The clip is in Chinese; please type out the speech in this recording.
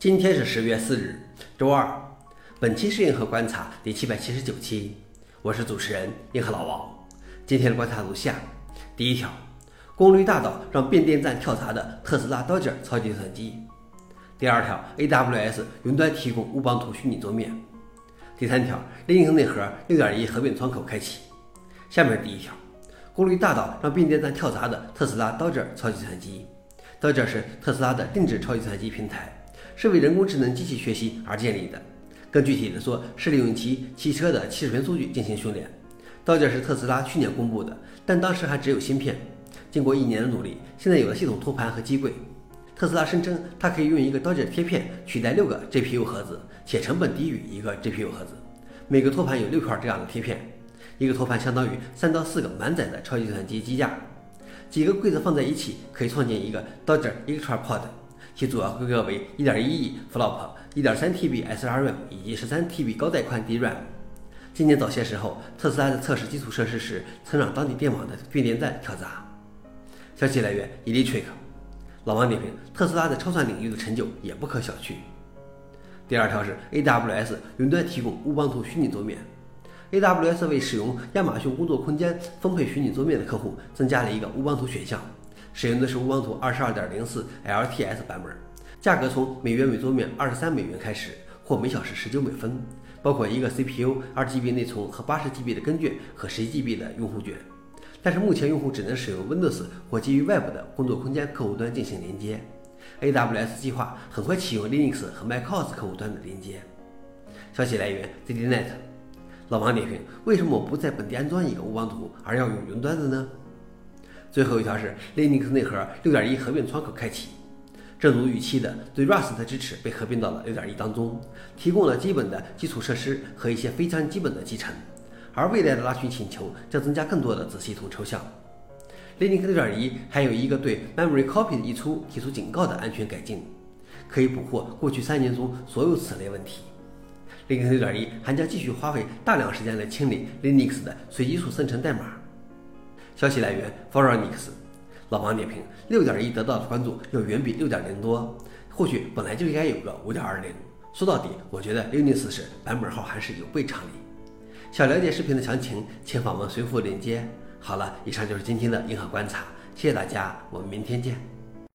今天是十月四日，周二。本期是硬核观察第七百七十九期，我是主持人硬核老王。今天的观察如下：第一条，功率大到让变电站跳闸的特斯拉 Docker 超级计算机；第二条，AWS 云端提供乌邦图虚拟桌面；第三条，Linux 内核6.1合并窗口开启。下面第一条，功率大到让变电站跳闸的特斯拉 Docker 超级计算机。Docker 是特斯拉的定制超级计算机平台。是为人工智能机器学习而建立的，更具体的说，是利用其汽车的七十片数据进行训练。刀剑是特斯拉去年公布的，但当时还只有芯片。经过一年的努力，现在有了系统托盘和机柜。特斯拉声称，它可以用一个刀剑贴片取代六个 GPU 盒子，且成本低于一个 GPU 盒子。每个托盘有六块这样的贴片，一个托盘相当于三到四个满载的超级计算机机架。几个柜子放在一起，可以创建一个刀剑 Extra Pod。其主要规格为1.1亿 FLOP、1.3TB SRAM 以及 13TB 高带宽 DRAM。今年早些时候，特斯拉在测试基础设施时，曾让当地电网的变电站跳闸。消息来源：Electric。老王点评：特斯拉在超算领域的成就也不可小觑。第二条是 AWS 云端提供乌邦图虚拟桌面。AWS 为使用亚马逊工作空间分配虚拟桌面的客户增加了一个乌邦图选项。使用的是乌邦图二十二点零四 LTS 版本，价格从每月每桌面二十三美元开始，或每小时十九美分，包括一个 CPU、二 GB 内存和八十 GB 的根卷和十一 GB 的用户卷。但是目前用户只能使用 Windows 或基于 Web 的工作空间客户端进行连接。AWS 计划很快启用 Linux 和 macOS 客户端的连接。消息来源：ZDNet。老王点评：为什么我不在本地安装一个乌邦图，而要用云端的呢？最后一条是 Linux 内核6.1合并窗口开启，正如预期的，对 Rust 的支持被合并到了6.1当中，提供了基本的基础设施和一些非常基本的集成。而未来的拉群请求将增加更多的子系统抽象。Linux 6.1还有一个对 Memory Copy 的溢出提出警告的安全改进，可以捕获过去三年中所有此类问题。Linux 6.1还将继续花费大量时间来清理 Linux 的随机数生成代码。消息来源 f o r e n i x 老王点评：六点一得到的关注要远比六点零多，或许本来就应该有个五点二零。说到底，我觉得 Unix 是版本号还是有悖常理。想了解视频的详情，请访问随附链接。好了，以上就是今天的硬核观察，谢谢大家，我们明天见。